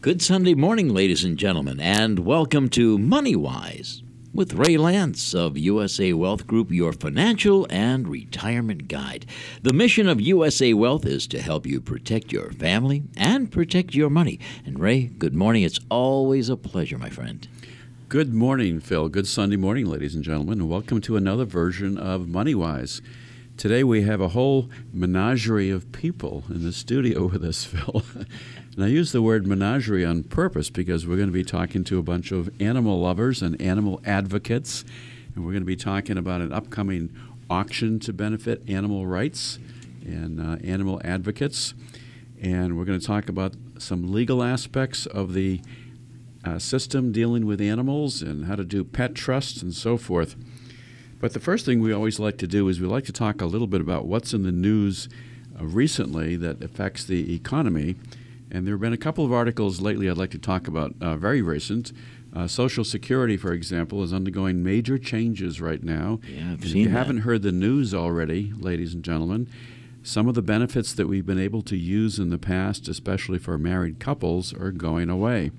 Good Sunday morning, ladies and gentlemen, and welcome to Money Wise with Ray Lance of USA Wealth Group, your financial and retirement guide. The mission of USA Wealth is to help you protect your family and protect your money. And Ray, good morning. It's always a pleasure, my friend. Good morning, Phil. Good Sunday morning, ladies and gentlemen, and welcome to another version of Money Wise. Today we have a whole menagerie of people in the studio with us, Phil. And I use the word menagerie on purpose because we're going to be talking to a bunch of animal lovers and animal advocates. And we're going to be talking about an upcoming auction to benefit animal rights and uh, animal advocates. And we're going to talk about some legal aspects of the uh, system dealing with animals and how to do pet trusts and so forth. But the first thing we always like to do is we like to talk a little bit about what's in the news uh, recently that affects the economy. And there have been a couple of articles lately I'd like to talk about, uh, very recent. Uh, Social Security, for example, is undergoing major changes right now. Yeah, I've if seen you that. haven't heard the news already, ladies and gentlemen, some of the benefits that we've been able to use in the past, especially for married couples, are going away.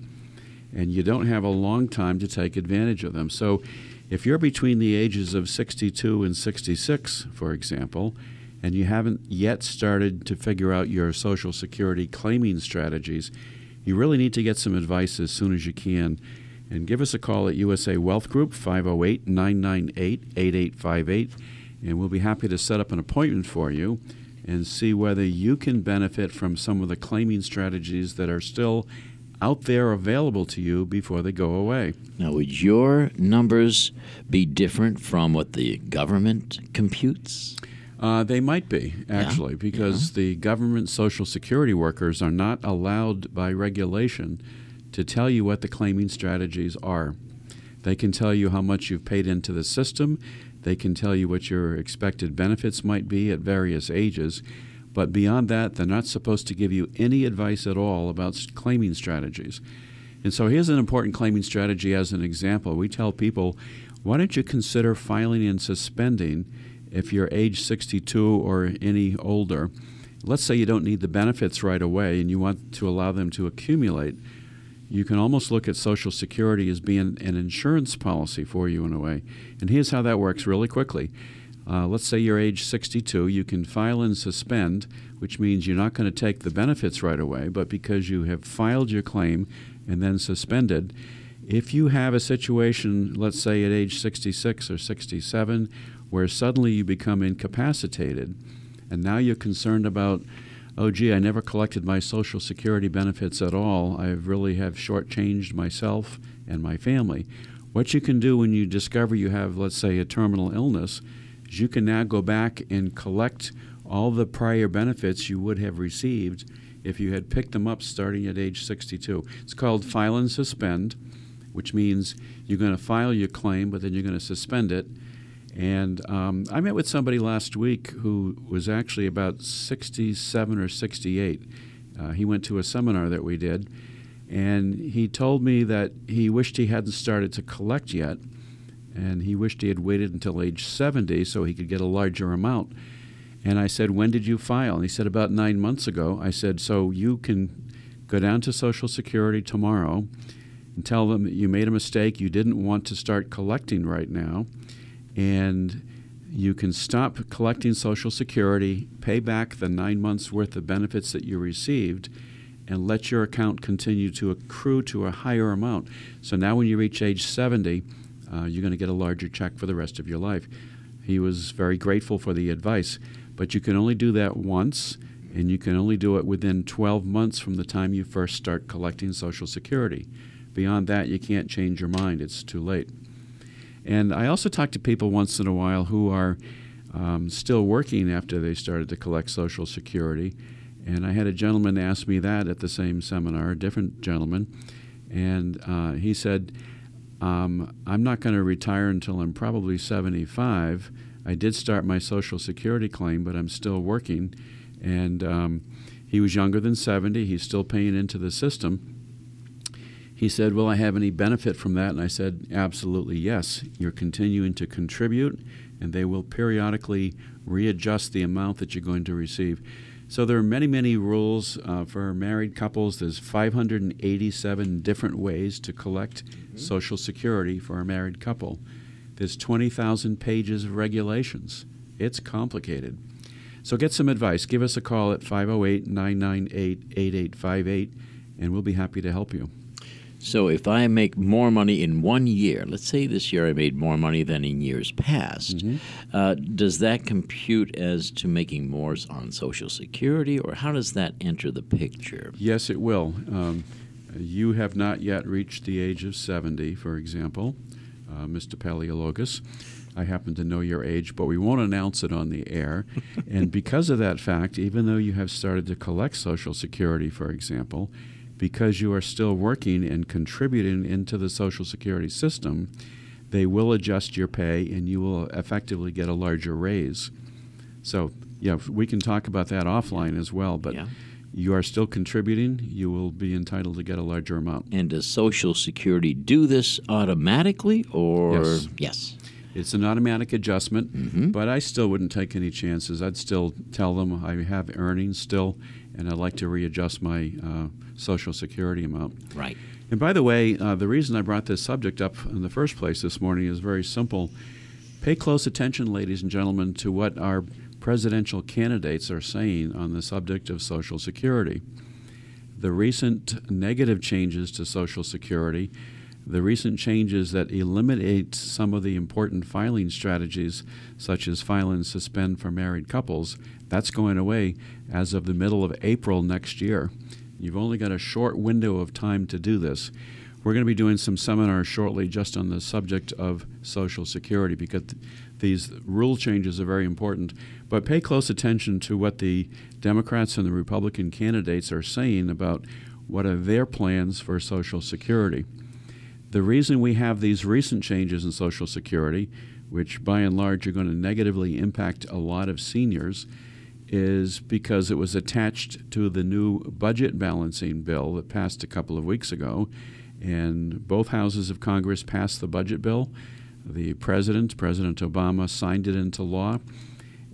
And you don't have a long time to take advantage of them. So if you're between the ages of 62 and 66, for example, and you haven't yet started to figure out your Social Security claiming strategies, you really need to get some advice as soon as you can. And give us a call at USA Wealth Group, 508 998 8858, and we'll be happy to set up an appointment for you and see whether you can benefit from some of the claiming strategies that are still out there available to you before they go away. Now, would your numbers be different from what the government computes? Uh, they might be, actually, because the government Social Security workers are not allowed by regulation to tell you what the claiming strategies are. They can tell you how much you've paid into the system, they can tell you what your expected benefits might be at various ages, but beyond that, they're not supposed to give you any advice at all about claiming strategies. And so here's an important claiming strategy as an example. We tell people, why don't you consider filing and suspending if you're age 62 or any older? Let's say you don't need the benefits right away and you want to allow them to accumulate. You can almost look at Social Security as being an insurance policy for you in a way. And here's how that works really quickly. Uh, let's say you're age 62, you can file and suspend, which means you're not going to take the benefits right away, but because you have filed your claim and then suspended, if you have a situation, let's say at age 66 or 67, where suddenly you become incapacitated, and now you're concerned about, oh, gee, I never collected my Social Security benefits at all. I really have shortchanged myself and my family. What you can do when you discover you have, let's say, a terminal illness, is you can now go back and collect all the prior benefits you would have received if you had picked them up starting at age 62. It's called file and suspend, which means you're going to file your claim, but then you're going to suspend it. And um, I met with somebody last week who was actually about 67 or 68. Uh, he went to a seminar that we did, and he told me that he wished he hadn't started to collect yet, and he wished he had waited until age 70 so he could get a larger amount. And I said, When did you file? And he said, About nine months ago. I said, So you can go down to Social Security tomorrow and tell them that you made a mistake. You didn't want to start collecting right now. And you can stop collecting Social Security, pay back the nine months' worth of benefits that you received, and let your account continue to accrue to a higher amount. So now, when you reach age 70, uh, you're going to get a larger check for the rest of your life. He was very grateful for the advice, but you can only do that once, and you can only do it within 12 months from the time you first start collecting Social Security. Beyond that, you can't change your mind, it's too late. And I also talk to people once in a while who are um, still working after they started to collect Social Security. And I had a gentleman ask me that at the same seminar, a different gentleman. And uh, he said, um, I'm not going to retire until I'm probably 75. I did start my Social Security claim, but I'm still working. And um, he was younger than 70. He's still paying into the system. He said, Will I have any benefit from that? And I said, Absolutely yes. You're continuing to contribute, and they will periodically readjust the amount that you're going to receive. So there are many, many rules uh, for married couples. There's 587 different ways to collect mm-hmm. Social Security for a married couple. There's 20,000 pages of regulations. It's complicated. So get some advice. Give us a call at 508 998 8858, and we'll be happy to help you. So if I make more money in one year, let's say this year I made more money than in years past, mm-hmm. uh, does that compute as to making more on Social Security, or how does that enter the picture? Yes, it will. Um, you have not yet reached the age of 70, for example, uh, Mr. Paleologos. I happen to know your age, but we won't announce it on the air. and because of that fact, even though you have started to collect Social Security, for example, because you are still working and contributing into the Social Security system, they will adjust your pay and you will effectively get a larger raise. So, yeah, we can talk about that offline as well, but yeah. you are still contributing, you will be entitled to get a larger amount. And does Social Security do this automatically or yes? yes. It's an automatic adjustment, mm-hmm. but I still wouldn't take any chances. I'd still tell them I have earnings still, and I'd like to readjust my uh, Social Security amount. Right. And by the way, uh, the reason I brought this subject up in the first place this morning is very simple. Pay close attention, ladies and gentlemen, to what our presidential candidates are saying on the subject of Social Security. The recent negative changes to Social Security, the recent changes that eliminate some of the important filing strategies, such as file and suspend for married couples, that's going away as of the middle of April next year. You've only got a short window of time to do this. We're going to be doing some seminars shortly just on the subject of Social Security because th- these rule changes are very important. But pay close attention to what the Democrats and the Republican candidates are saying about what are their plans for Social Security. The reason we have these recent changes in Social Security, which by and large are going to negatively impact a lot of seniors, is because it was attached to the new budget balancing bill that passed a couple of weeks ago. And both houses of Congress passed the budget bill. The president, President Obama, signed it into law.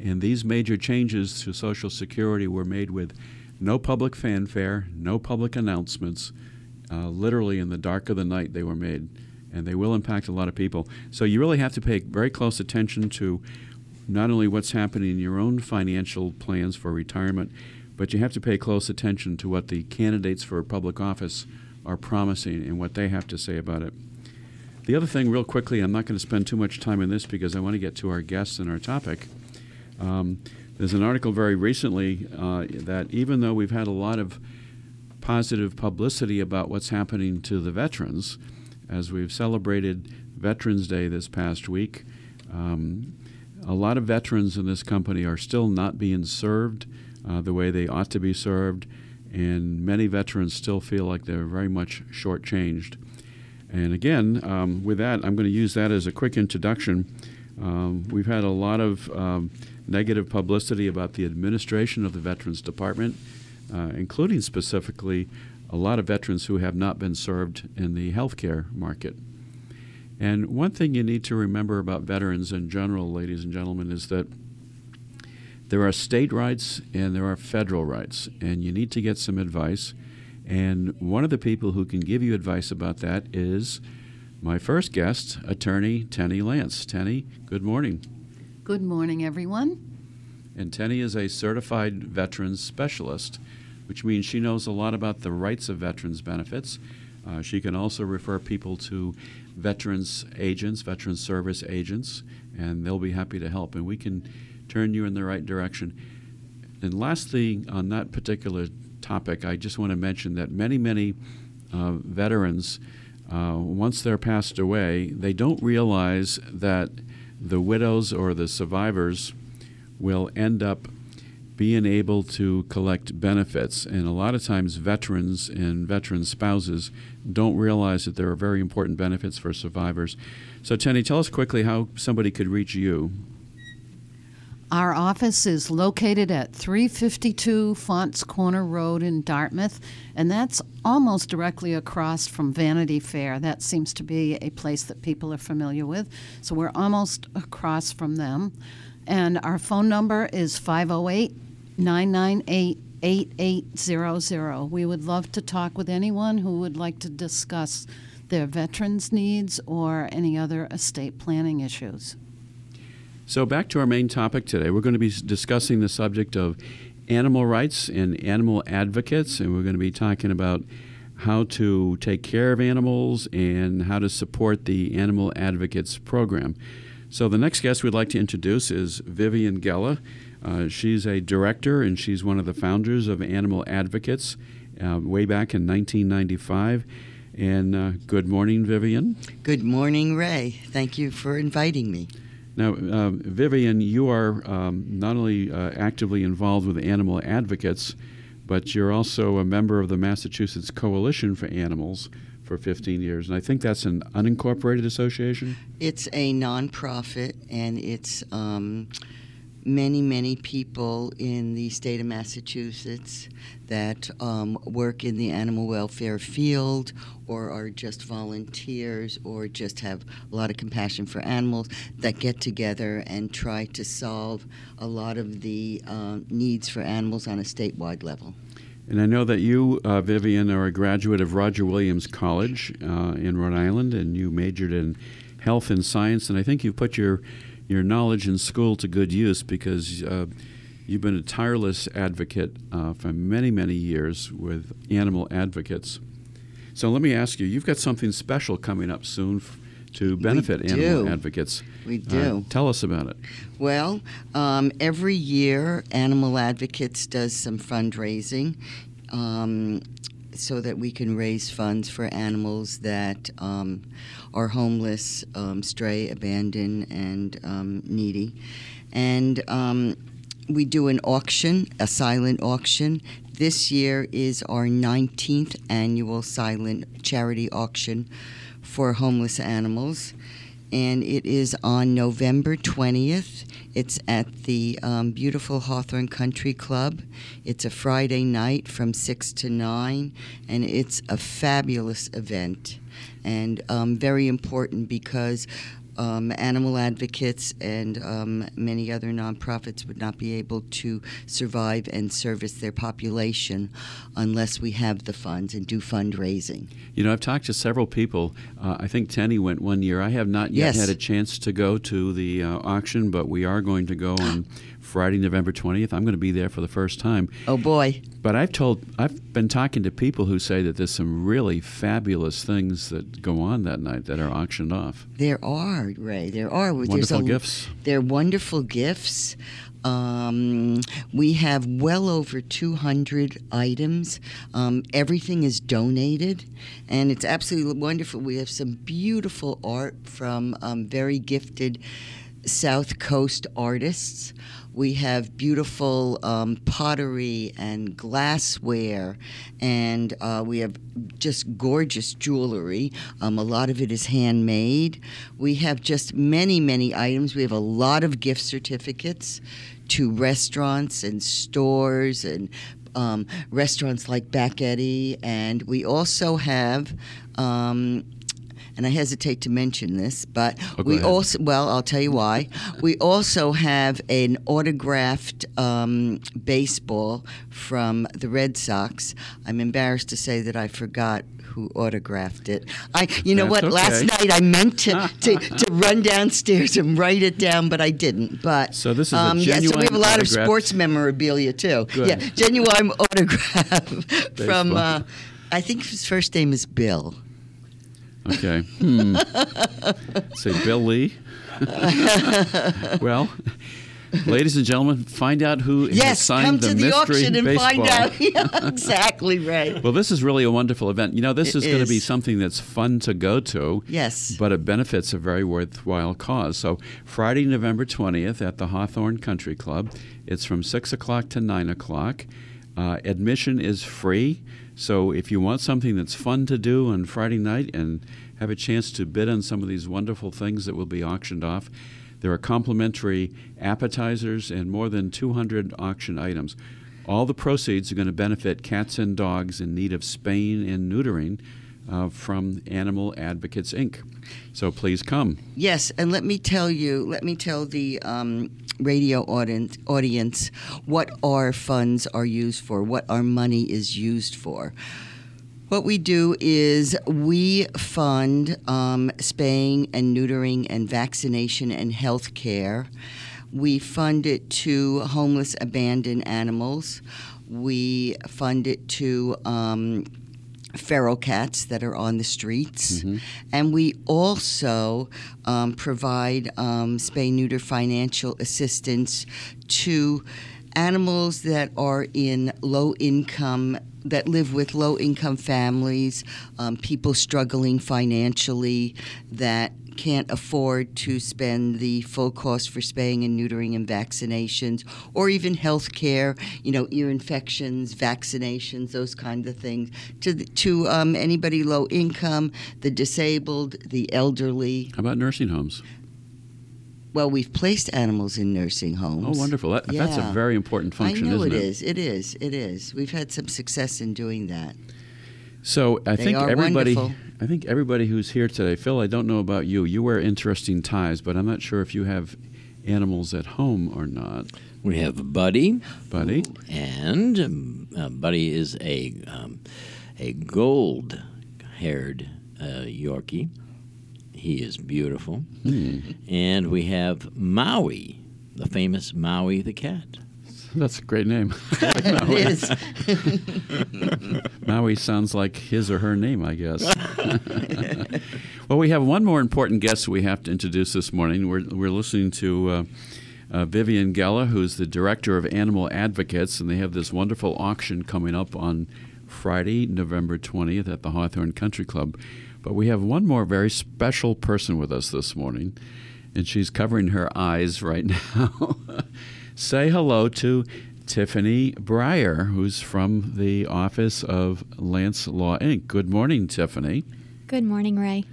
And these major changes to Social Security were made with no public fanfare, no public announcements. Uh, literally in the dark of the night, they were made. And they will impact a lot of people. So you really have to pay very close attention to not only what's happening in your own financial plans for retirement, but you have to pay close attention to what the candidates for public office are promising and what they have to say about it. The other thing, real quickly, I'm not going to spend too much time on this because I want to get to our guests and our topic. Um, there's an article very recently uh, that even though we've had a lot of positive publicity about what's happening to the veterans, as we've celebrated Veterans Day this past week, um, a lot of veterans in this company are still not being served uh, the way they ought to be served, and many veterans still feel like they're very much shortchanged. And again, um, with that, I'm going to use that as a quick introduction. Um, we've had a lot of um, negative publicity about the administration of the Veterans Department, uh, including specifically a lot of veterans who have not been served in the healthcare market. And one thing you need to remember about veterans in general, ladies and gentlemen, is that there are state rights and there are federal rights, and you need to get some advice. And one of the people who can give you advice about that is my first guest, attorney Tenny Lance. Tenny, good morning. Good morning, everyone. And Tenny is a certified veterans specialist, which means she knows a lot about the rights of veterans benefits. Uh, she can also refer people to veterans agents, veterans service agents, and they'll be happy to help. And we can turn you in the right direction. And lastly, on that particular topic, I just want to mention that many, many uh, veterans, uh, once they're passed away, they don't realize that the widows or the survivors will end up being able to collect benefits. And a lot of times, veterans and veteran spouses don't realize that there are very important benefits for survivors. So, Tenny, tell us quickly how somebody could reach you. Our office is located at 352 Faunce Corner Road in Dartmouth, and that's almost directly across from Vanity Fair. That seems to be a place that people are familiar with. So we're almost across from them. And our phone number is 508 998 8800. We would love to talk with anyone who would like to discuss their veterans' needs or any other estate planning issues. So, back to our main topic today. We're going to be discussing the subject of animal rights and animal advocates, and we're going to be talking about how to take care of animals and how to support the Animal Advocates program. So, the next guest we'd like to introduce is Vivian Gella. Uh, she's a director and she's one of the founders of Animal Advocates uh, way back in 1995. And uh, good morning, Vivian. Good morning, Ray. Thank you for inviting me. Now, uh, Vivian, you are um, not only uh, actively involved with animal advocates, but you're also a member of the Massachusetts Coalition for Animals for 15 years. And I think that's an unincorporated association? It's a nonprofit, and it's. Um, many, many people in the state of Massachusetts that um, work in the animal welfare field or are just volunteers or just have a lot of compassion for animals that get together and try to solve a lot of the uh, needs for animals on a statewide level. And I know that you, uh, Vivian, are a graduate of Roger Williams College uh, in Rhode Island, and you majored in health and science. And I think you've put your your knowledge in school to good use because uh, you've been a tireless advocate uh, for many, many years with animal advocates. So let me ask you, you've got something special coming up soon f- to benefit animal advocates. We Uh, do. tell us about it. Well, um, every year, Animal Advocates does some fundraising um, so that we can raise funds for animals that um, are homeless, um, stray, abandoned, and um, needy. And um, we do an auction, a silent auction. This year is our 19th annual silent charity auction for homeless animals and it is on November 20th. It's at the um, beautiful Hawthorne Country Club. It's a Friday night from 6 to 9, and it's a fabulous event and um, very important because um, animal advocates and um, many other nonprofits would not be able to survive and service their population unless we have the funds and do fundraising. You know, I've talked to several people. Uh, I think Tenny went one year. I have not yet Yes. had a chance to go to the uh, auction, but we are going to go on Friday, November 20th. I'm going to be there for the first time. Oh boy. But I've told, I've been talking to people who say that there's some really fabulous things that go on that night that are auctioned off. There are, Ray. There are. Wonderful a- gifts. They're wonderful gifts. Um, we have well over 200 items. Um, everything is donated, and it's absolutely wonderful. We have some beautiful art from um, very gifted South Coast artists. We have beautiful um, pottery and glassware, and uh, we have just gorgeous jewelry. Um, a lot of it is handmade. We have just many, many items. We have a lot of gift certificates to restaurants and stores and um, restaurants like Back Eddy, and we also have. Um, and I hesitate to mention this, but Oh, we ahead. also, well, I'll tell you why. we also have an autographed um, baseball from the Red Sox. I'm embarrassed to say that I forgot who autographed it. I, you know That's what? Last night I meant to, to, to run downstairs and write it down, but I didn't. But So this is a um, yeah, so we have a lot of sports memorabilia too. Good. Yeah, genuine autograph from. Uh, I think his first name is Bill. Okay. Hmm. Say Bill Lee. well, ladies and gentlemen, find out who has Yes, signed come the to the mystery auction and baseball. find out. Yeah, exactly right. Well, this is really a wonderful event. You know, this It is going to be something that's fun to go to. Yes. But it benefits a very worthwhile cause. So, Friday, November 20th at the Hawthorne Country Club. It's from 6 o'clock to 9 o'clock. Uh, admission is free. So, if you want something that's fun to do on Friday night and have a chance to bid on some of these wonderful things that will be auctioned off, there are complimentary appetizers and more than 200 auction items. All the proceeds are going to benefit cats and dogs in need of spaying and neutering uh, from Animal Advocates Inc. So please come. Yes, and let me tell you, let me tell the um, radio audience, audience what our funds are used for, what our money is used for. What we do is we fund um, spaying and neutering and vaccination and health care. We fund it to homeless abandoned animals. We fund it to um, feral cats that are on the streets. And we also um, provide um, spay neuter financial assistance to animals that are in low income that live with low income families, um, people struggling financially that can't afford to spend the full cost for spaying and neutering and vaccinations, or even health care, you know, ear infections, vaccinations, those kind of things, to, the, to um, anybody low income, the disabled, the elderly. How about nursing homes? Well, we've placed animals in nursing homes. Oh, wonderful. That, That's a very important function, I know isn't it it? is. It is. It is. We've had some success in doing that. So I They think are everybody, wonderful. I think everybody who's here today, Phil. I don't know about you. You wear interesting ties, but I'm not sure if you have animals at home or not, We have Buddy, buddy. and um, uh, Buddy is a um, a gold-haired uh, Yorkie. He is beautiful, Hmm. and we have Maui, the famous Maui the cat. That's a great name. it is. Maui sounds like his or her name, I guess. well, we have one more important guest we have to introduce this morning. We're, we're listening to uh, uh, Vivian Gella, who's the director of Animal Advocates, and they have this wonderful auction coming up on Friday, November 20th at the Hawthorne Country Club. But we have one more very special person with us this morning, and she's covering her eyes right now. Say hello to Tiffany Breyer, who's from the office of Lance Law Inc. Good morning, Tiffany. Good morning, Ray.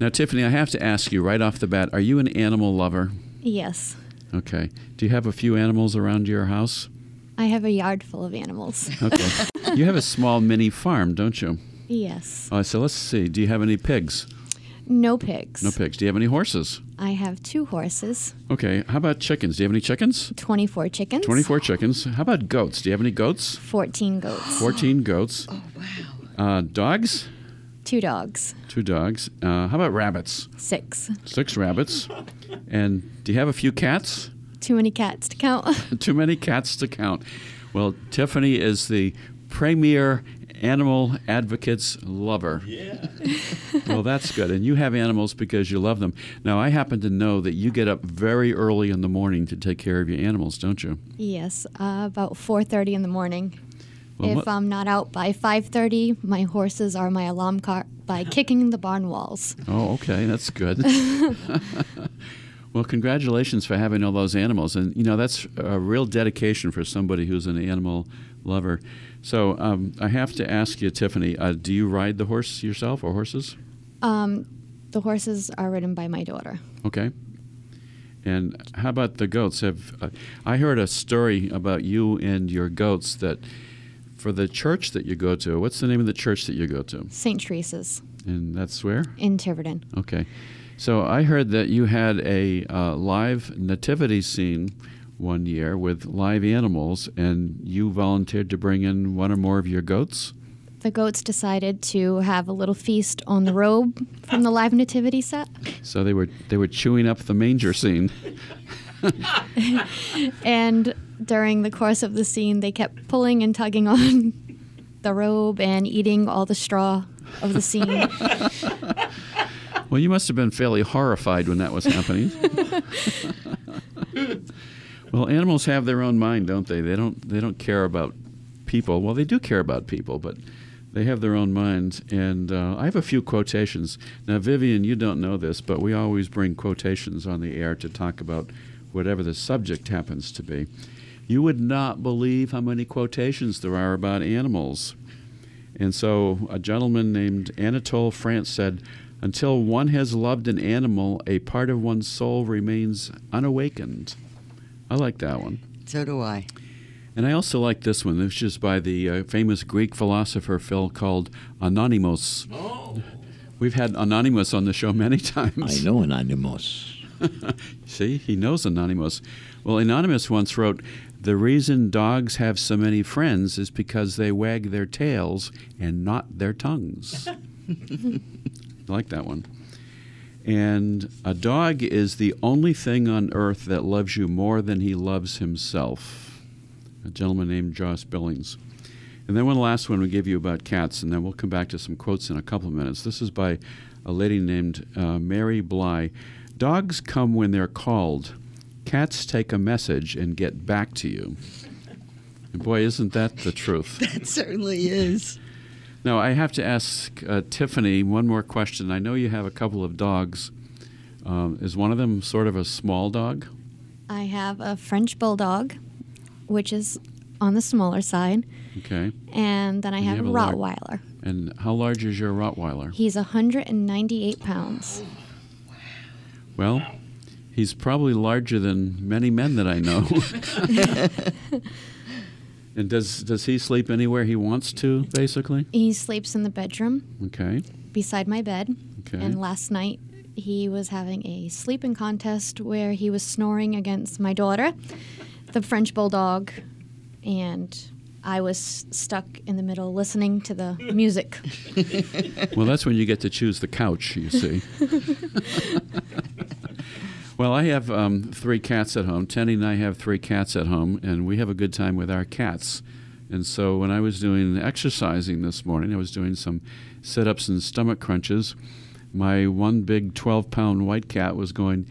Now, Tiffany, I have to ask you right off the bat are you an animal lover? Yes, Okay. Do you have a few animals around your house? I have a yard full of animals. Okay. you have a small mini farm, don't you? Yes. Uh, so let's see. Do you have any pigs? No pigs. No pigs. Do you have any horses? I have two horses, Okay. How about chickens? Do you have any chickens? 24 chickens, 24 chickens. How about goats? Do you have any goats? 14 goats, 14 goats. Oh wow. Uh, dogs? two dogs, Two dogs. Uh, how about rabbits? six. Six rabbits. And do you have a few cats? Too many cats to count. Too many cats to count. Well, Tiffany is the premier animal advocates lover. Yeah. well, that's good. And you have animals because you love them. Now, I happen to know that you get up very early in the morning to take care of your animals, don't you? yes, uh, about 4:30 in the morning. Well, if I'm not out by 5:30, my horses are my alarm clock by kicking the barn walls. Oh, okay, that's good. well, congratulations for having all those animals, and you know that's a real dedication for somebody who's an animal lover. So um, I have to ask you, Tiffany, uh, do you ride the horse yourself or horses? Um, the horses are ridden by my daughter. Okay. And how about the goats? Have uh, I heard a story about you and your goats that for the church that you go to? What's the name of the church that you go to? St. Teresa's And that's where? in Tiverton. Okay. So I heard that you had a uh, live nativity scene one year with live animals, and you volunteered to bring in one or more of your goats. The goats decided to have a little feast on the robe from the live nativity set. So they were they were chewing up the manger scene. And during the course of the scene, they kept pulling and tugging on the robe and eating all the straw of the scene. Well, you must have been fairly horrified when that was happening. well, animals have their own mind, don't they? They don't they don't care about people. Well, they do care about people, but they have their own minds. And uh, I have a few quotations. Now, Vivian, you don't know this, but we always bring quotations on the air to talk about whatever the subject happens to be. You would not believe how many quotations there are about animals. And so a gentleman named Anatole France said, Until one has loved an animal, a part of one's soul remains unawakened. I like that one. So do I. And I also like this one. This is by the uh, famous Greek philosopher Phil called Anonymous. Oh. We've had Anonymous on the show many times. I know Anonymous. See, he knows Anonymous. Well, Anonymous once wrote, The reason dogs have so many friends is because they wag their tails and not their tongues. I like that one. And a dog is the only thing on earth that loves you more than he loves himself. A gentleman named Josh Billings. And then one last one we give you about cats, and then we'll come back to some quotes in a couple of minutes. This is by a lady named uh, Mary Bly. Dogs come when they're called. Cats take a message and get back to you. And boy, isn't that the truth? That certainly is. Now, I have to ask uh, Tiffany one more question. I know you have a couple of dogs. Um, is one of them sort of a small dog? I have a French bulldog, which is on the smaller side, Okay. and then I And have, have a a lar- Rottweiler. And how large is your Rottweiler? He's 198 pounds. Well, he's probably larger than many men that I know. and does does he sleep anywhere he wants to, basically? He sleeps in the bedroom Okay. beside my bed. Okay. And last night he was having a sleeping contest where he was snoring against my daughter, the French bulldog, and I was stuck in the middle listening to the music. Well, that's when you get to choose the couch, you see. well, I have um, three cats at home. Tenny and I have three cats at home, and we have a good time with our cats. And so when I was doing exercising this morning, I was doing some sit ups and stomach crunches. My one big 12 pound white cat was going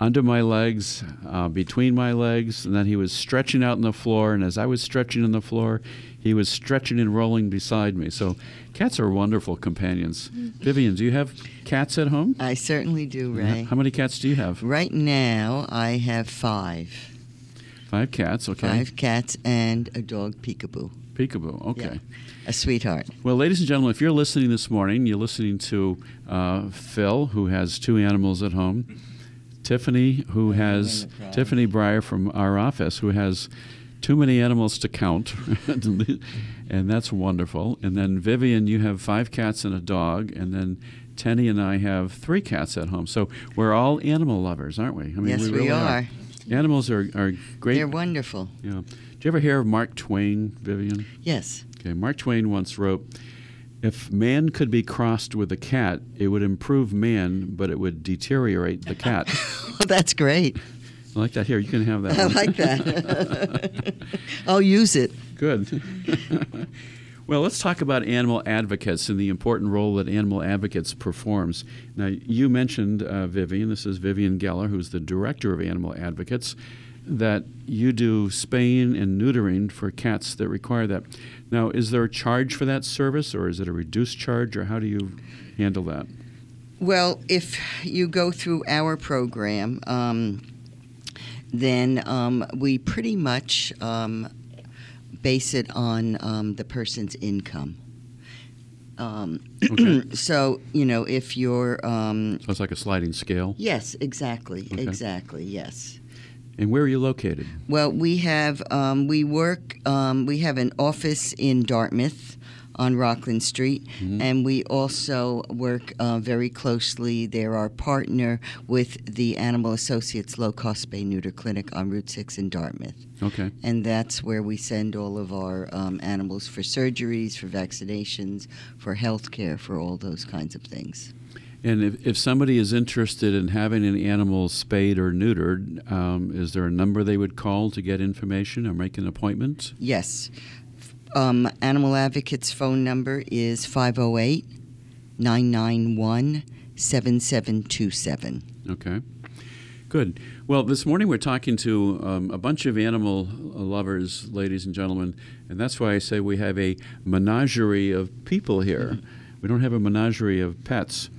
under my legs, uh, between my legs, and then he was stretching out on the floor. And as I was stretching on the floor, he was stretching and rolling beside me. So cats are wonderful companions. Vivian, do you have cats at home? I certainly do, Ray. How many cats do you have? Right now, I have five. Five cats, okay. Five cats and a dog, Peekaboo. Peekaboo, okay. Yeah. A sweetheart. Well, ladies and gentlemen, if you're listening this morning, you're listening to uh, Phil, who has two animals at home, Tiffany, who has Tiffany Breyer from our office, who has too many animals to count, and that's wonderful. And then Vivian, you have five cats and a dog, and then Tenny and I have three cats at home. So we're all animal lovers, aren't we? I mean, yes, we, really are. Animals are, are great. They're wonderful. yeah. Do you ever hear of Mark Twain, Vivian? Yes. Okay, Mark Twain once wrote, "If man could be crossed with a cat, it would improve man, but it would deteriorate the cat." Well, that's great. I like that. Here, you can have that. I one. like that. I'll use it. Good. well, let's talk about animal advocates and the important role that animal advocates performs. Now, you mentioned uh, Vivian. This is Vivian Geller, who's the director of Animal Advocates. That you do spaying and neutering for cats that require that. Now, is there a charge for that service, or is it a reduced charge, or how do you handle that? Well, if you go through our program, um, then um, we pretty much um, base it on um, the person's income. Um, Okay. so, you know, if you're. Um, So it's like a sliding scale. yes, exactly. Okay. Exactly, yes. And where are you located? Well, we have um, we work um, we have an office in Dartmouth on Rockland Street, and we also work uh, very closely. They're our partner with the Animal Associates Low Cost Spay Neuter Clinic on Route Six in Dartmouth, Okay. and that's where we send all of our um, animals for surgeries, for vaccinations, for health care, for all those kinds of things. And if, if somebody is interested in having an animal spayed or neutered, um, is there a number they would call to get information or make an appointment? Yes. Um, Animal Advocate's phone number is 508 991 7727. Okay. Good. Well, this morning we're talking to um, a bunch of animal lovers, ladies and gentlemen, and that's why I say we have a menagerie of people here. We don't have a menagerie of pets.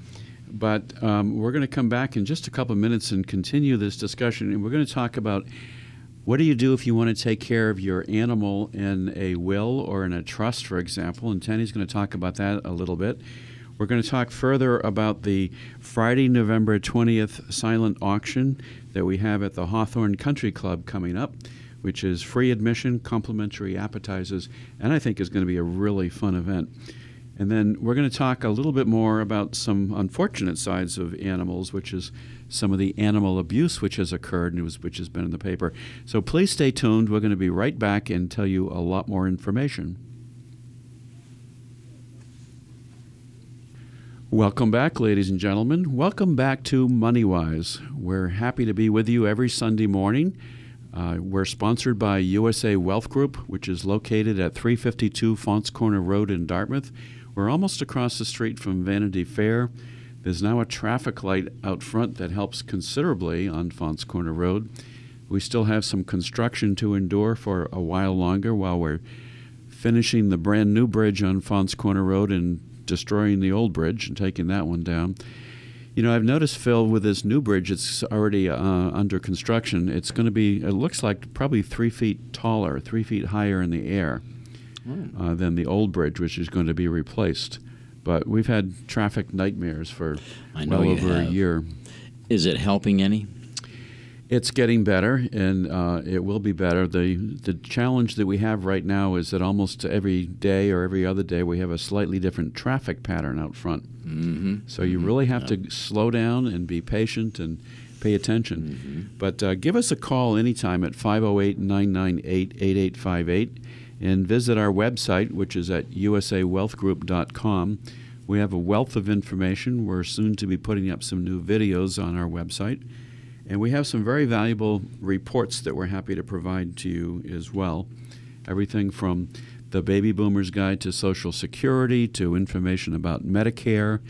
But um, we're going to come back in just a couple of minutes and continue this discussion, and we're going to talk about what do you do if you want to take care of your animal in a will or in a trust, for example. And Tenny's going to talk about that a little bit. We're going to talk further about the Friday, November 20th silent auction that we have at the Hawthorne Country Club coming up, which is free admission, complimentary appetizers, and I think is going to be a really fun event. And then we're going to talk a little bit more about some unfortunate sides of animals, which is some of the animal abuse which has occurred and which has been in the paper. So please stay tuned. We're going to be right back and tell you a lot more information. Welcome back, ladies and gentlemen. Welcome back to MoneyWise. We're happy to be with you every Sunday morning. Uh, we're sponsored by USA Wealth Group, which is located at 352 Faunce Corner Road in Dartmouth. We're almost across the street from Vanity Fair. There's now a traffic light out front that helps considerably on Faunce Corner Road. We still have some construction to endure for a while longer while we're finishing the brand new bridge on Faunce Corner Road and destroying the old bridge and taking that one down. You know, I've noticed, Phil, with this new bridge, it's already uh, under construction. It's going to be, it looks like probably three feet taller, three feet higher in the air. Uh, than the old bridge, which is going to be replaced. But we've had traffic nightmares for well over have. a year. Is it helping any? It's getting better, and uh, it will be better. the The challenge that we have right now is that almost every day or every other day we have a slightly different traffic pattern out front. Mm-hmm. So you mm-hmm. really have to slow down and be patient and pay attention. Mm-hmm. But uh, give us a call anytime at 508 998 8858 and visit our website, which is at usawealthgroup.com. We have a wealth of information. We're soon to be putting up some new videos on our website. And we have some very valuable reports that we're happy to provide to you as well. Everything from the Baby Boomers Guide to Social Security to information about Medicare.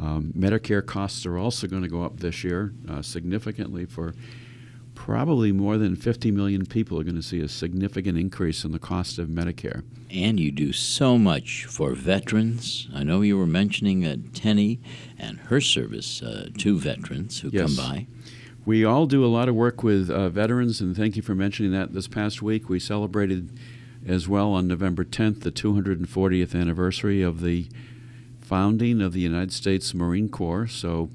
Um, Medicare costs are also going to go up this year uh, significantly for probably more than 50 million people are going to see a significant increase in the cost of Medicare. And you do so much for veterans. I know you were mentioning uh, Tenny and her service uh, to veterans who yes. come by. We all do a lot of work with uh, veterans, and thank you for mentioning that. This past week, we celebrated as well on November 10th the 240th anniversary of the founding of the United States Marine Corps. So,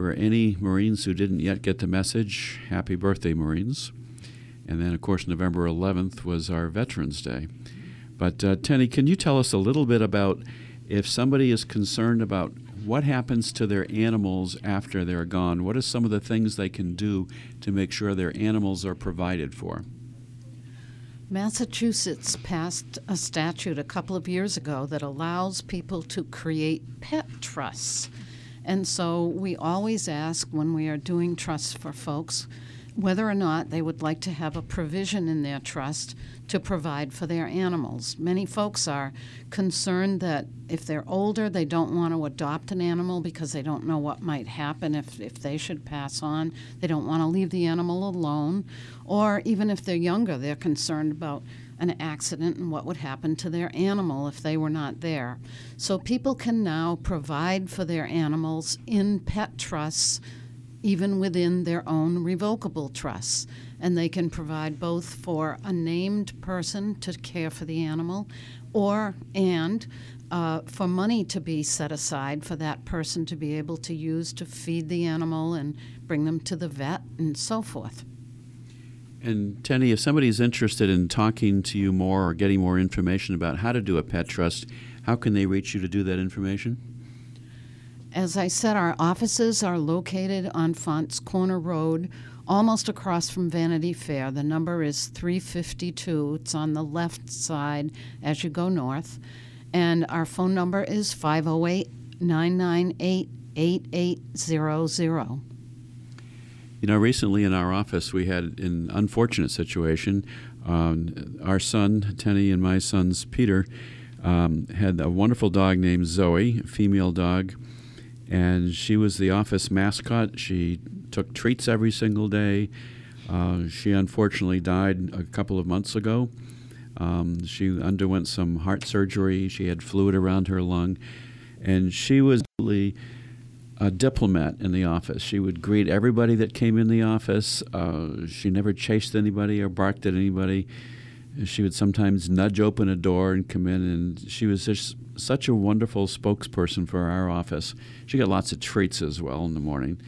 for any Marines who didn't yet get the message, happy birthday, Marines. And then, of course, November 11th was our Veterans Day. But, uh, Tenny, can you tell us a little bit about if somebody is concerned about what happens to their animals after they're gone? What are some of the things they can do to make sure their animals are provided for? Massachusetts passed a statute a couple of years ago that allows people to create pet trusts. And so we always ask when we are doing trusts for folks whether or not they would like to have a provision in their trust to provide for their animals. Many folks are concerned that if they're older, they don't want to adopt an animal because they don't know what might happen if, if they should pass on. They don't want to leave the animal alone. Or even if they're younger, they're concerned about an accident and what would happen to their animal if they were not there. So people can now provide for their animals in pet trusts even within their own revocable trusts. And they can provide both for a named person to care for the animal or and uh, for money to be set aside for that person to be able to use to feed the animal and bring them to the vet and so forth. And Tenny, if somebody's interested in talking to you more or getting more information about how to do a pet trust, how can they reach you to do that information? As I said, our offices are located on Faunce Corner Road, almost across from Vanity Fair. The number is 352. It's on the left side as you go north. And our phone number is 508 998 8800. You know, recently in our office, we had an unfortunate situation. Um, our son, Tenny, and my son's Peter, um, had a wonderful dog named Zoe, a female dog and she was the office mascot. She took treats every single day. Uh, she unfortunately died a couple of months ago. Um, she underwent some heart surgery. She had fluid around her lung, and she was really a diplomat in the office. She would greet everybody that came in the office. Uh, she never chased anybody or barked at anybody. She would sometimes nudge open a door and come in, and she was just such a wonderful spokesperson for our office. She got lots of treats as well in the morning,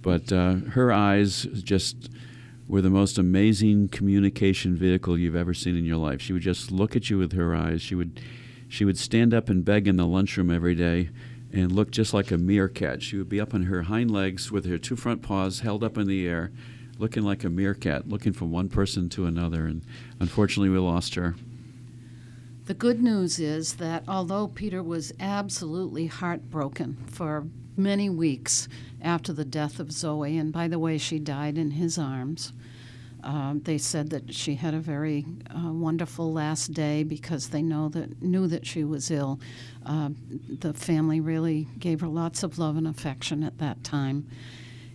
but uh, her eyes just were the most amazing communication vehicle you've ever seen in your life. She would just look at you with her eyes. She would she would stand up and beg in the lunchroom every day and looked just like a meerkat. She would be up on her hind legs with her two front paws held up in the air, looking like a meerkat, looking from one person to another. And unfortunately, we lost her. The good news is that although Peter was absolutely heartbroken for many weeks after the death of Zoe, and by the way, she died in his arms. Uh, they said that she had a very uh, wonderful last day because they know that knew that she was ill. Uh, the family really gave her lots of love and affection at that time.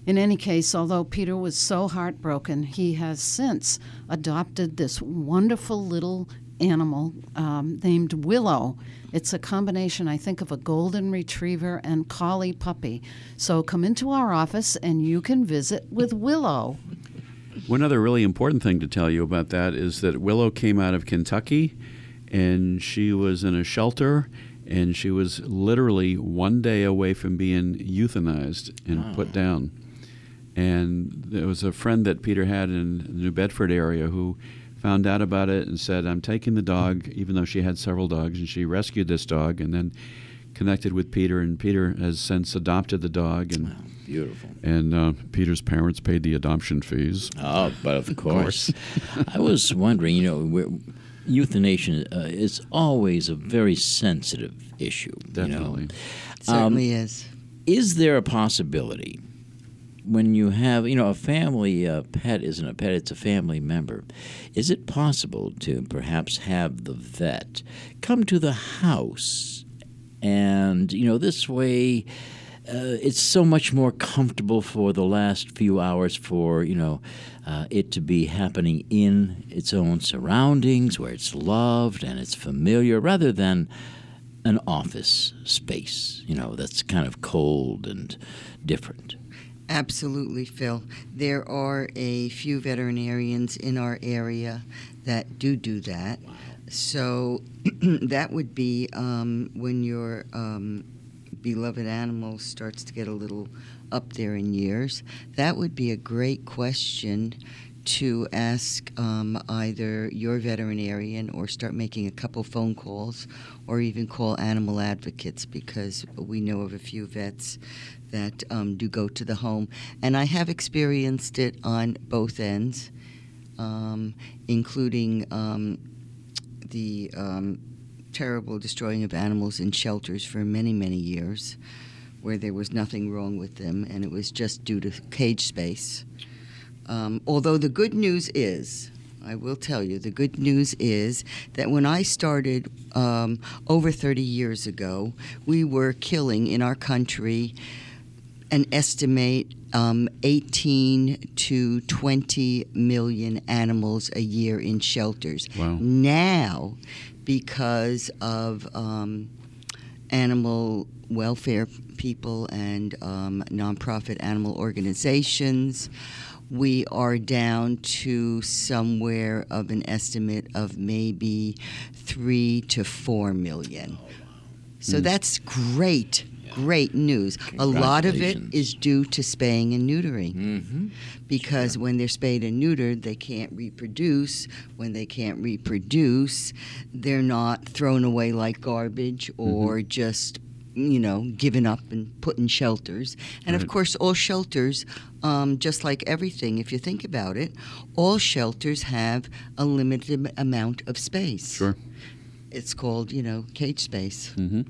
In any case, although Peter was so heartbroken, he has since adopted this wonderful little animal um, named Willow. It's a combination, I think, of a golden retriever and collie puppy. So come into our office and you can visit with Willow. One other really important thing to tell you about that is that Willow came out of Kentucky and she was in a shelter and she was literally one day away from being euthanized and Oh. put down. And there was a friend that Peter had in the New Bedford area who found out about it and said, I'm taking the dog, even though she had several dogs, and she rescued this dog and then connected with Peter, and Peter has since adopted the dog, and Beautiful. and uh, Peter's parents paid the adoption fees. Oh, but of course. I was wondering, you know, we're, euthanasia uh, is always a very sensitive issue. you know. Definitely. Certainly is. Is there a possibility when you have, you know, a family uh, pet isn't a pet, it's a family member. Is it possible to perhaps have the vet come to the house and, you know, this way uh, it's so much more comfortable for the last few hours for, you know, uh, it to be happening in its own surroundings where it's loved and it's familiar rather than an office space, you know, that's kind of cold and different. Absolutely, Phil. There are a few veterinarians in our area that do do that. Wow. So that would be um, when your um, beloved animal starts to get a little up there in years. That would be a great question to ask um, either your veterinarian or start making a couple phone calls or even call animal advocates because we know of a few vets that um, do go to the home. And I have experienced it on both ends, um, including um, the um, terrible destroying of animals in shelters for many, many years, where there was nothing wrong with them and it was just due to cage space. Um, although the good news is, I will tell you, the good news is that when I started um, over 30 years ago, we were killing in our country an estimate um, 18 to 20 million animals a year in shelters. Wow. Now, because of um, animal welfare people and um, nonprofit animal organizations, we are down to somewhere of an estimate of maybe three to four million. So that's great, great news. A lot of it is due to spaying and neutering Mm-hmm. because when they're spayed and neutered, they can't reproduce. When they can't reproduce, they're not thrown away like garbage or just, you know, given up and put in shelters. And of course, all shelters, um, just like everything, if you think about it, all shelters have a limited amount of space. Sure. It's called, you know, cage space. hmm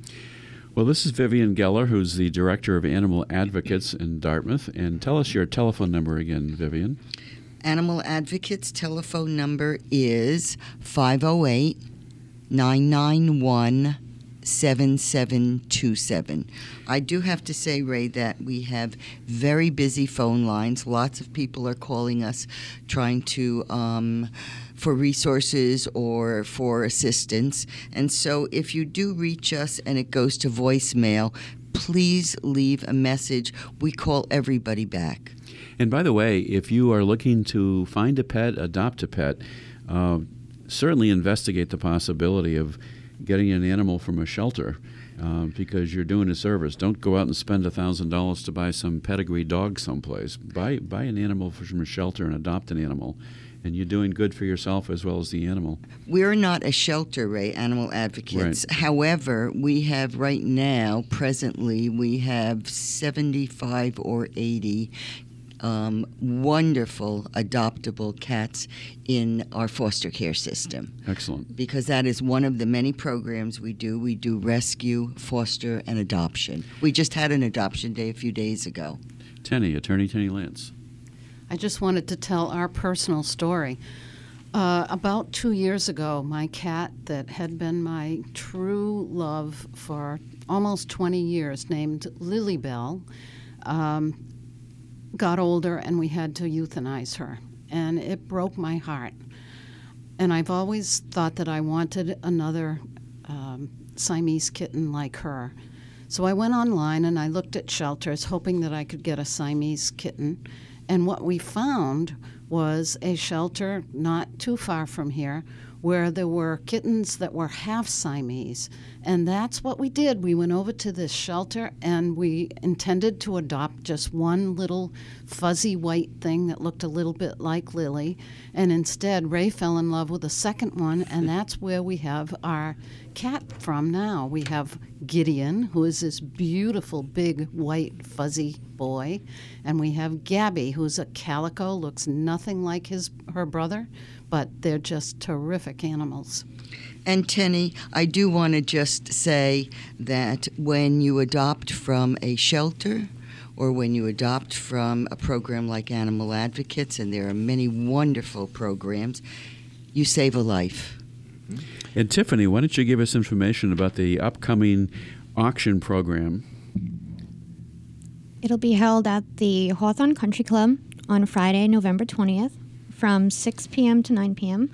Well, this is Vivian Geller, who's the director of Animal Advocates in Dartmouth. And tell us your telephone number again, Vivian. Animal Advocates telephone number is 508 991 7727. I do have to say, Ray, that we have very busy phone lines. Lots of people are calling us trying to. Um, for resources or for assistance. And so if you do reach us and it goes to voicemail, please leave a message. We call everybody back. And by the way, if you are looking to find a pet, adopt a pet, uh, certainly investigate the possibility of getting an animal from a shelter. Uh, because you're doing a service. Don't go out and spend thousand dollars to buy some pedigree dog someplace. Buy buy an animal from a shelter and adopt an animal, and you're doing good for yourself as well as the animal. We're not a shelter, Ray, animal advocates. Right. However, we have right now, presently, we have 75 or 80 um, wonderful adoptable cats in our foster care system Excellent. because that is one of the many programs we do. We do rescue, foster, and adoption. We just had an adoption day a few days ago. Tenny, Attorney Tenny Lance. I just wanted to tell our personal story. Uh, about two years ago, my cat that had been my true love for almost 20 years, named Lily Bell, um, got older and we had to euthanize her. And it broke my heart. And I've always thought that I wanted another um, Siamese kitten like her. So I went online and I looked at shelters, hoping that I could get a Siamese kitten. And what we found was a shelter not too far from here where there were kittens that were half Siamese. And that's what we did. We went over to this shelter and we intended to adopt just one little fuzzy white thing that looked a little bit like Lily. And instead, Ray fell in love with a second one, and that's where we have our cat from now. We have Gideon, who is this beautiful, big, white, fuzzy boy. And we have Gabby, who's a calico, looks nothing like his her brother, but they're just terrific animals. And Tenny, I do want to just say that when you adopt from a shelter or when you adopt from a program like Animal Advocates, and there are many wonderful programs, you save a life. Mm-hmm. And Tiffany, why don't you give us information about the upcoming auction program? It'll be held at the Hawthorne Country Club on Friday, November 20th from 6 p.m. to 9 p.m.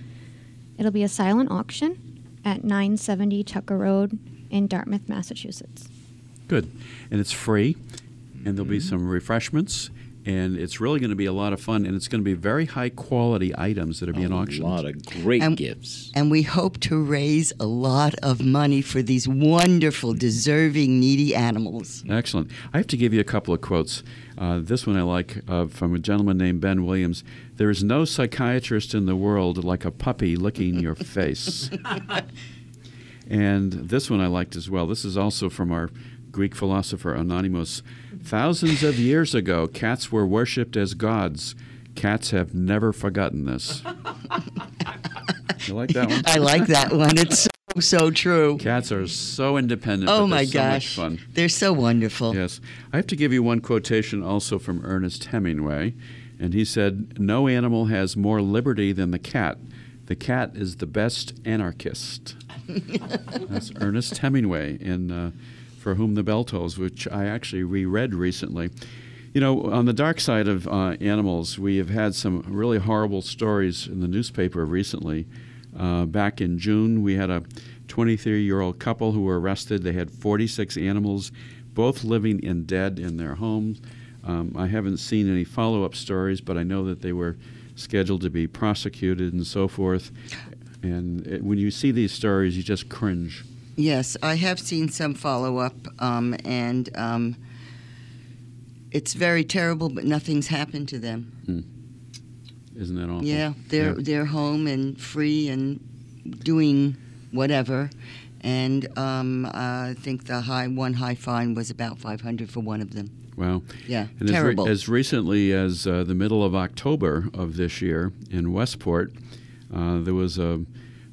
It'll be a silent auction at 970 Tucker Road in Dartmouth, Massachusetts. Good. And it's free, and there'll be mm-hmm. some refreshments, and it's really going to be a lot of fun, and it's going to be very high quality items that are being auctioned. a lot of great And- gifts. And we hope to raise a lot of money for these wonderful, deserving, needy animals. Excellent. I have to give you a couple of quotes. Uh, this one I like uh, from a gentleman named Ben Williams. There is no psychiatrist in the world like a puppy licking your face. and this one I liked as well. This is also from our Greek philosopher Anonymous. Thousands of years ago, cats were worshipped as gods. Cats have never forgotten this. you like that one? I like that one. It's so, so true. Cats are so independent. Oh my they're so gosh. fun. They're so wonderful. Yes. I have to give you one quotation also from Ernest Hemingway. And he said, No animal has more liberty than the cat. The cat is the best anarchist. That's Ernest Hemingway in uh, For Whom the Bell Tolls, which I actually reread recently. You know, on the dark side of uh, animals, we have had some really horrible stories in the newspaper recently. Uh, back in June, we had a 23 year old couple who were arrested. They had 46 animals, both living and dead in their homes. Um, I haven't seen any follow up stories, but I know that they were scheduled to be prosecuted and so forth. And it, when you see these stories, you just cringe. Yes, I have seen some follow up, um, and um, it's very terrible, but nothing's happened to them. Isn't that awful? Yeah, they're Yeah. they're home and free and doing whatever. And um, I think the high one high fine was about five hundred for one of them. Wow. Yeah, And as, re- terrible. as recently as uh, the middle of October of this year in Westport, uh, there was a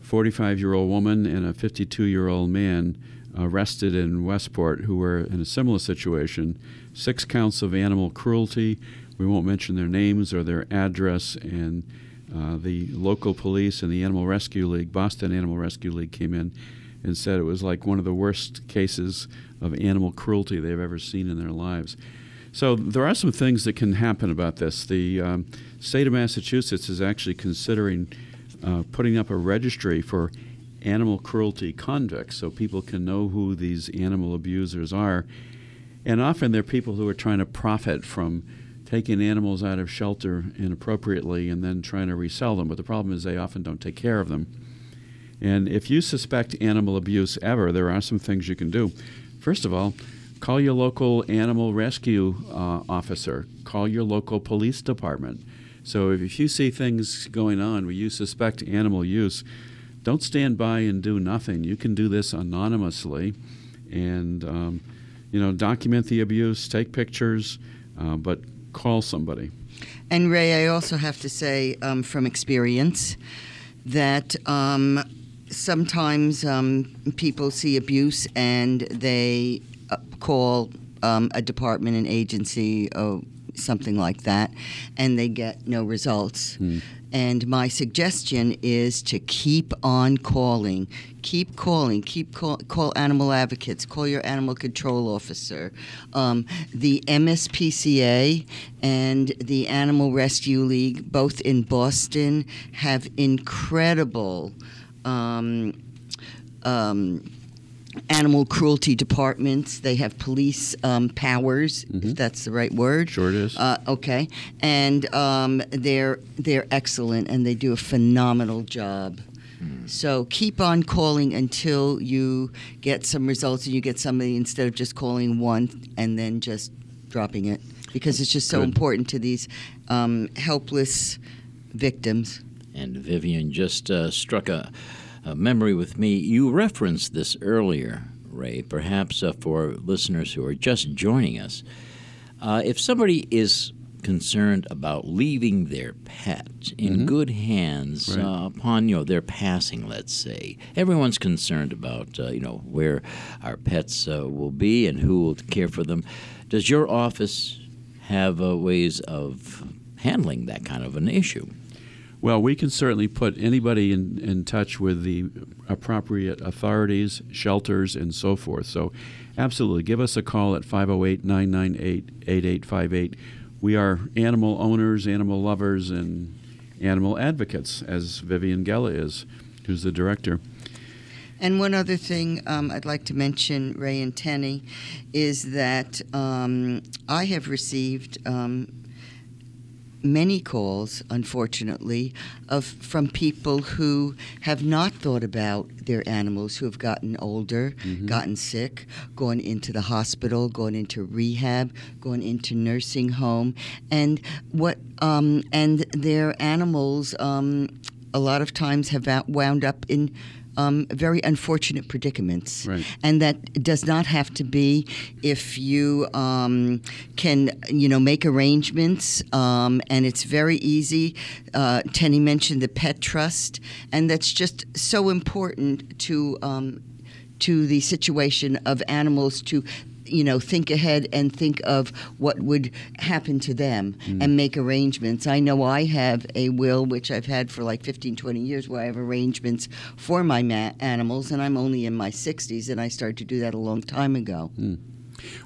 45 year old woman and a 52 year old man arrested in Westport who were in a similar situation. Six counts of animal cruelty. We won't mention their names or their address. And uh, the local police and the Animal Rescue League, Boston Animal Rescue League, came in and said it was like one of the worst cases of animal cruelty they've ever seen in their lives. So there are some things that can happen about this. The um, state of Massachusetts is actually considering uh, putting up a registry for animal cruelty convicts so people can know who these animal abusers are. And often they're people who are trying to profit from taking animals out of shelter inappropriately and then trying to resell them. But the problem is they often don't take care of them. And if you suspect animal abuse ever, there are some things you can do. First of all, call your local animal rescue uh, officer, call your local police department. So if, you see things going on where you suspect animal use, don't stand by and do nothing. You can do this anonymously, and um, you know document the abuse, take pictures, uh, but call somebody. And Ray, I also have to say um, from experience that um, sometimes um, people see abuse and they uh, call um, a department, an agency, or something like that, and they get no results. And my suggestion is to keep on calling. Keep calling. Keep call, call animal advocates. Call your animal control officer. Um, the MSPCA and the Animal Rescue League, both in Boston, have incredible. Um, um, animal cruelty departments. They have police um, powers, if that's the right word. Sure it is. Uh, okay, and um, they're they're excellent, and they do a phenomenal job. So keep on calling until you get some results, and you get somebody instead of just calling one and then just dropping it, because it's just so Good. important to these um, helpless victims. And Vivian just uh, struck a, a memory with me. You referenced this earlier, Ray, perhaps uh, for listeners who are just joining us. Uh, if somebody is concerned about leaving their pet in good hands Mm-hmm. Right. uh, upon you know their passing, let's say, everyone's concerned about uh, you know where our pets uh, will be and who will care for them. Does your office have uh, ways of handling that kind of an issue? Well, we can certainly put anybody in, in touch with the appropriate authorities, shelters, and so forth. So, absolutely, give us a call at 508 998 8858. We are animal owners, animal lovers, and animal advocates, as Vivian Gella is, who's the director. And one other thing um, I'd like to mention, Ray and Tenny, is that um, I have received um, many calls, unfortunately, of from people who have not thought about their animals, who have gotten older, gotten sick, gone into the hospital, gone into rehab, gone into nursing home, and what um, and their animals um, a lot of times have wound up in um, very unfortunate predicaments. Right. And that does not have to be if you um, can, you know, make arrangements. Um, and it's very easy. Uh, Tenny mentioned the pet trust, and that's just so important to um, to the situation of animals to. You know, think ahead and think of what would happen to them and make arrangements. I know I have a will, which I've had for like 15, 20 years, where I have arrangements for my ma- animals, and I'm only in my 60s, and I started to do that a long time ago.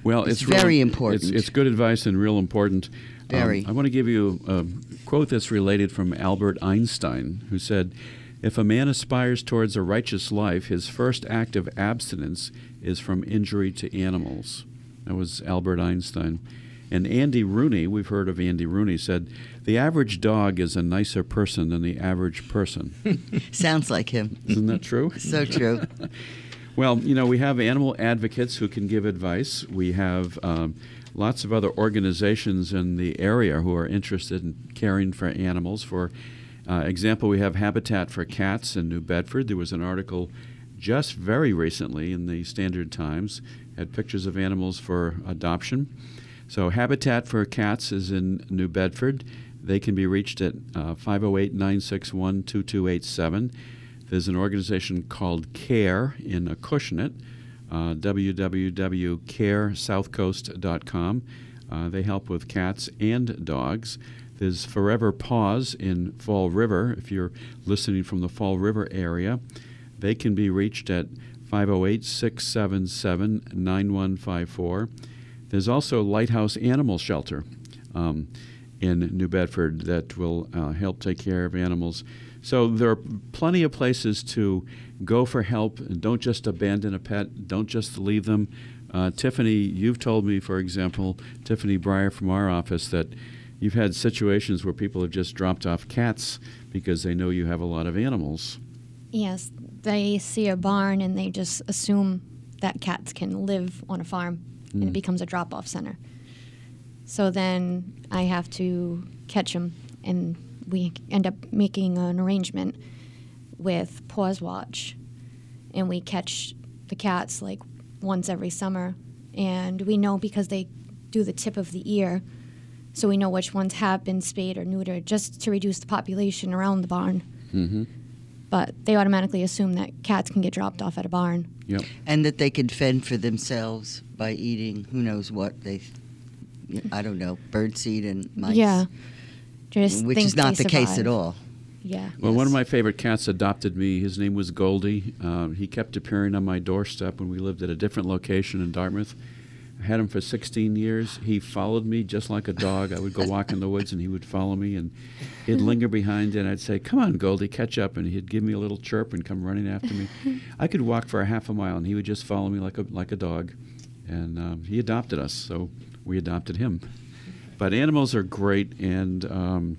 Well, It's it's, very important. It's, it's good advice and real important. Um, Very. I want to give you a quote that's related from Albert Einstein, who said, "If a man aspires towards a righteous life, his first act of abstinence is from injury to animals." That was Albert Einstein. And Andy Rooney, we've heard of Andy Rooney, said, "The average dog is a nicer person than the average person." Sounds like him. Isn't that true? So true. Well, you know, we have animal advocates who can give advice. We have um, lots of other organizations in the area who are interested in caring for animals. For uh, example, we have Habitat for Cats in New Bedford. There was an article just very recently in the Standard Times had pictures of animals for adoption. So Habitat for Cats is in New Bedford. They can be reached at uh, 508 961 2287. There's an organization called CARE in Acushnet, uh, www.caresouthcoast.com. Uh, they help with cats and dogs. There's Forever Paws in Fall River. If you're listening from the Fall River area, they can be reached at 508 677 9154. There's also Lighthouse Animal Shelter um, in New Bedford that will uh, help take care of animals. So there are plenty of places to go for help. Don't just abandon a pet. Don't just leave them. Uh, Tiffany, you've told me, for example, Tiffany Breyer from our office, that you've had situations where people have just dropped off cats because they know you have a lot of animals. Yes, they see a barn and they just assume that cats can live on a farm and it hmm. becomes a drop off center. So then I have to catch them and we end up making an arrangement with Paws Watch, and we catch the cats like once every summer, and we know because they do the tip of the ear, so we know which ones have been spayed or neutered, just to reduce the population around the barn. Mm-hmm. But they automatically assume that cats can get dropped off at a barn. Yep. And that they can fend for themselves by eating who knows what they, I don't know, birdseed and mice. Yeah, just which think is not they the case at all. Yeah. Well, one of my favorite cats adopted me. His name was Goldie. Um, he kept appearing on my doorstep when we lived at a different location in Dartmouth. Had him for 16 years. He followed me just like a dog. I would go walk in the woods and he would follow me and he'd linger behind and I'd say, Come on, Goldie, catch up. And he'd give me a little chirp and come running after me. I could walk for a half a mile and he would just follow me like a, like a dog. And um, he adopted us, so we adopted him. But animals are great and, um,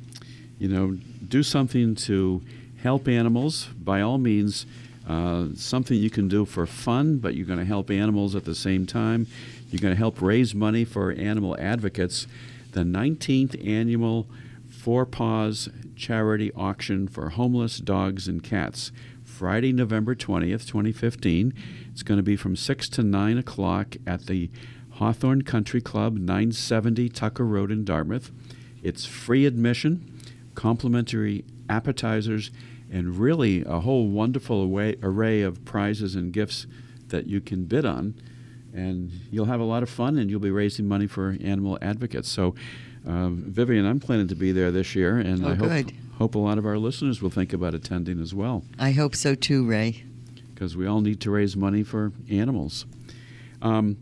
you know, do something to help animals. By all means, uh, something you can do for fun, but you're going to help animals at the same time. You're going to help raise money for animal advocates. The 19th annual Four Paws charity auction for homeless dogs and cats. Friday, November 20th, 2015. It's going to be from 6 to 9 o'clock at the Hawthorne Country Club, 970 Tucker Road in Dartmouth. It's free admission, complimentary appetizers, and really a whole wonderful array, array of prizes and gifts that you can bid on. And you'll have a lot of fun, and you'll be raising money for animal advocates. So, um, Vivian, I'm planning to be there this year, and Oh, I hope hope a lot of our listeners will think about attending as well, I hope so too, Ray. because we all need to raise money for animals. Um,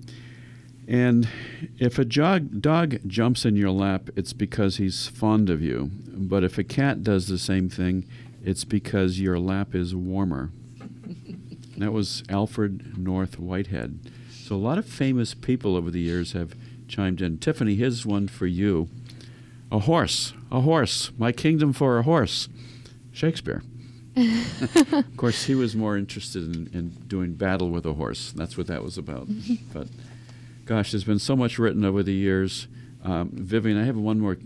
and if a jog, dog jumps in your lap, it's because he's fond of you. But if a cat does the same thing, it's because your lap is warmer. that was Alfred North Whitehead. So a lot of famous people over the years have chimed in. Tiffany, here's one for you. A horse, a horse, my kingdom for a horse. Shakespeare. of course, he was more interested in, in doing battle with a horse. That's what that was about. but gosh, there's been so much written over the years. Um, Vivian, I have one more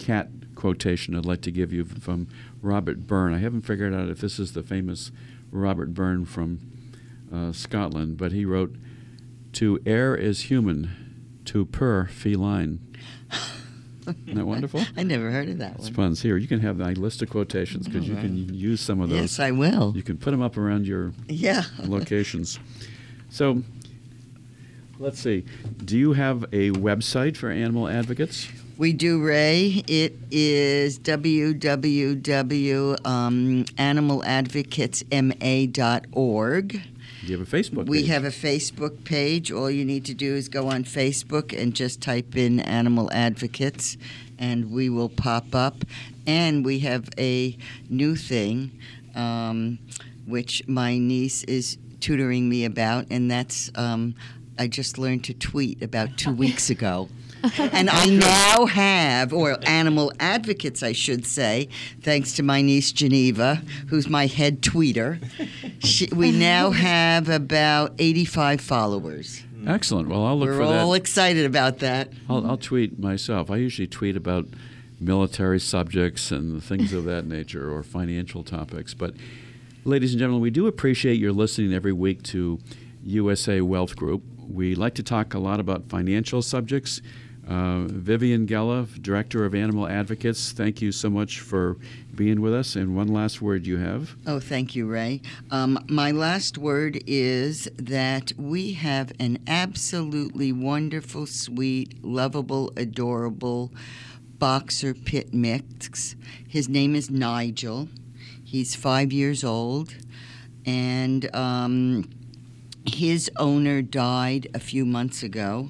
cat quotation I'd like to give you from Robert Byrne. I haven't figured out if this is the famous Robert Byrne from uh, Scotland, but he wrote, "To err is human, to purr feline." Isn't that wonderful? I never heard of that It's one. fun. Here, you can have my list of quotations because you can use some of those. Yes, I will. You can put them up around your Yeah. locations. So, let's see. Do you have a website for animal advocates? We do, Ray. It is www.animaladvocatesma.org. Um, Do you have a Facebook We page? have a Facebook page. All you need to do is go on Facebook and just type in Animal Advocates, and we will pop up. And we have a new thing, um, which my niece is tutoring me about, and that's um, I just learned to tweet about two weeks ago. and I now have, or animal advocates, I should say, thanks to my niece Geneva, who's my head tweeter. She, we now have about 85 followers. Excellent. Well, I'll look We're for all that. excited about that. I'll, I'll tweet myself. I usually tweet about military subjects and things of that nature or financial topics. But, ladies and gentlemen, we do appreciate your listening every week to USA Wealth Group. We like to talk a lot about financial subjects. Uh, Vivian Gella, Director of Animal Advocates, thank you so much for being with us. And one last word you have. Oh, thank you, Ray. Um, my last word is that we have an absolutely wonderful, sweet, lovable, adorable boxer pit mix. His name is Nigel. He's five years old, and um, his owner died a few months ago.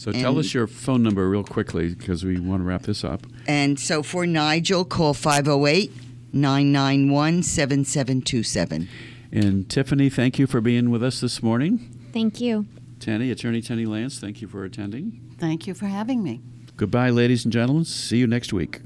So tell us your phone number real quickly because we want to wrap this up. And so for Nigel, call 508 991 7727. And Tiffany, thank you for being with us this morning. Thank you. Tanny, Attorney Tanny Lance, thank you for attending. Thank you for having me. Goodbye, ladies and gentlemen. See you next week.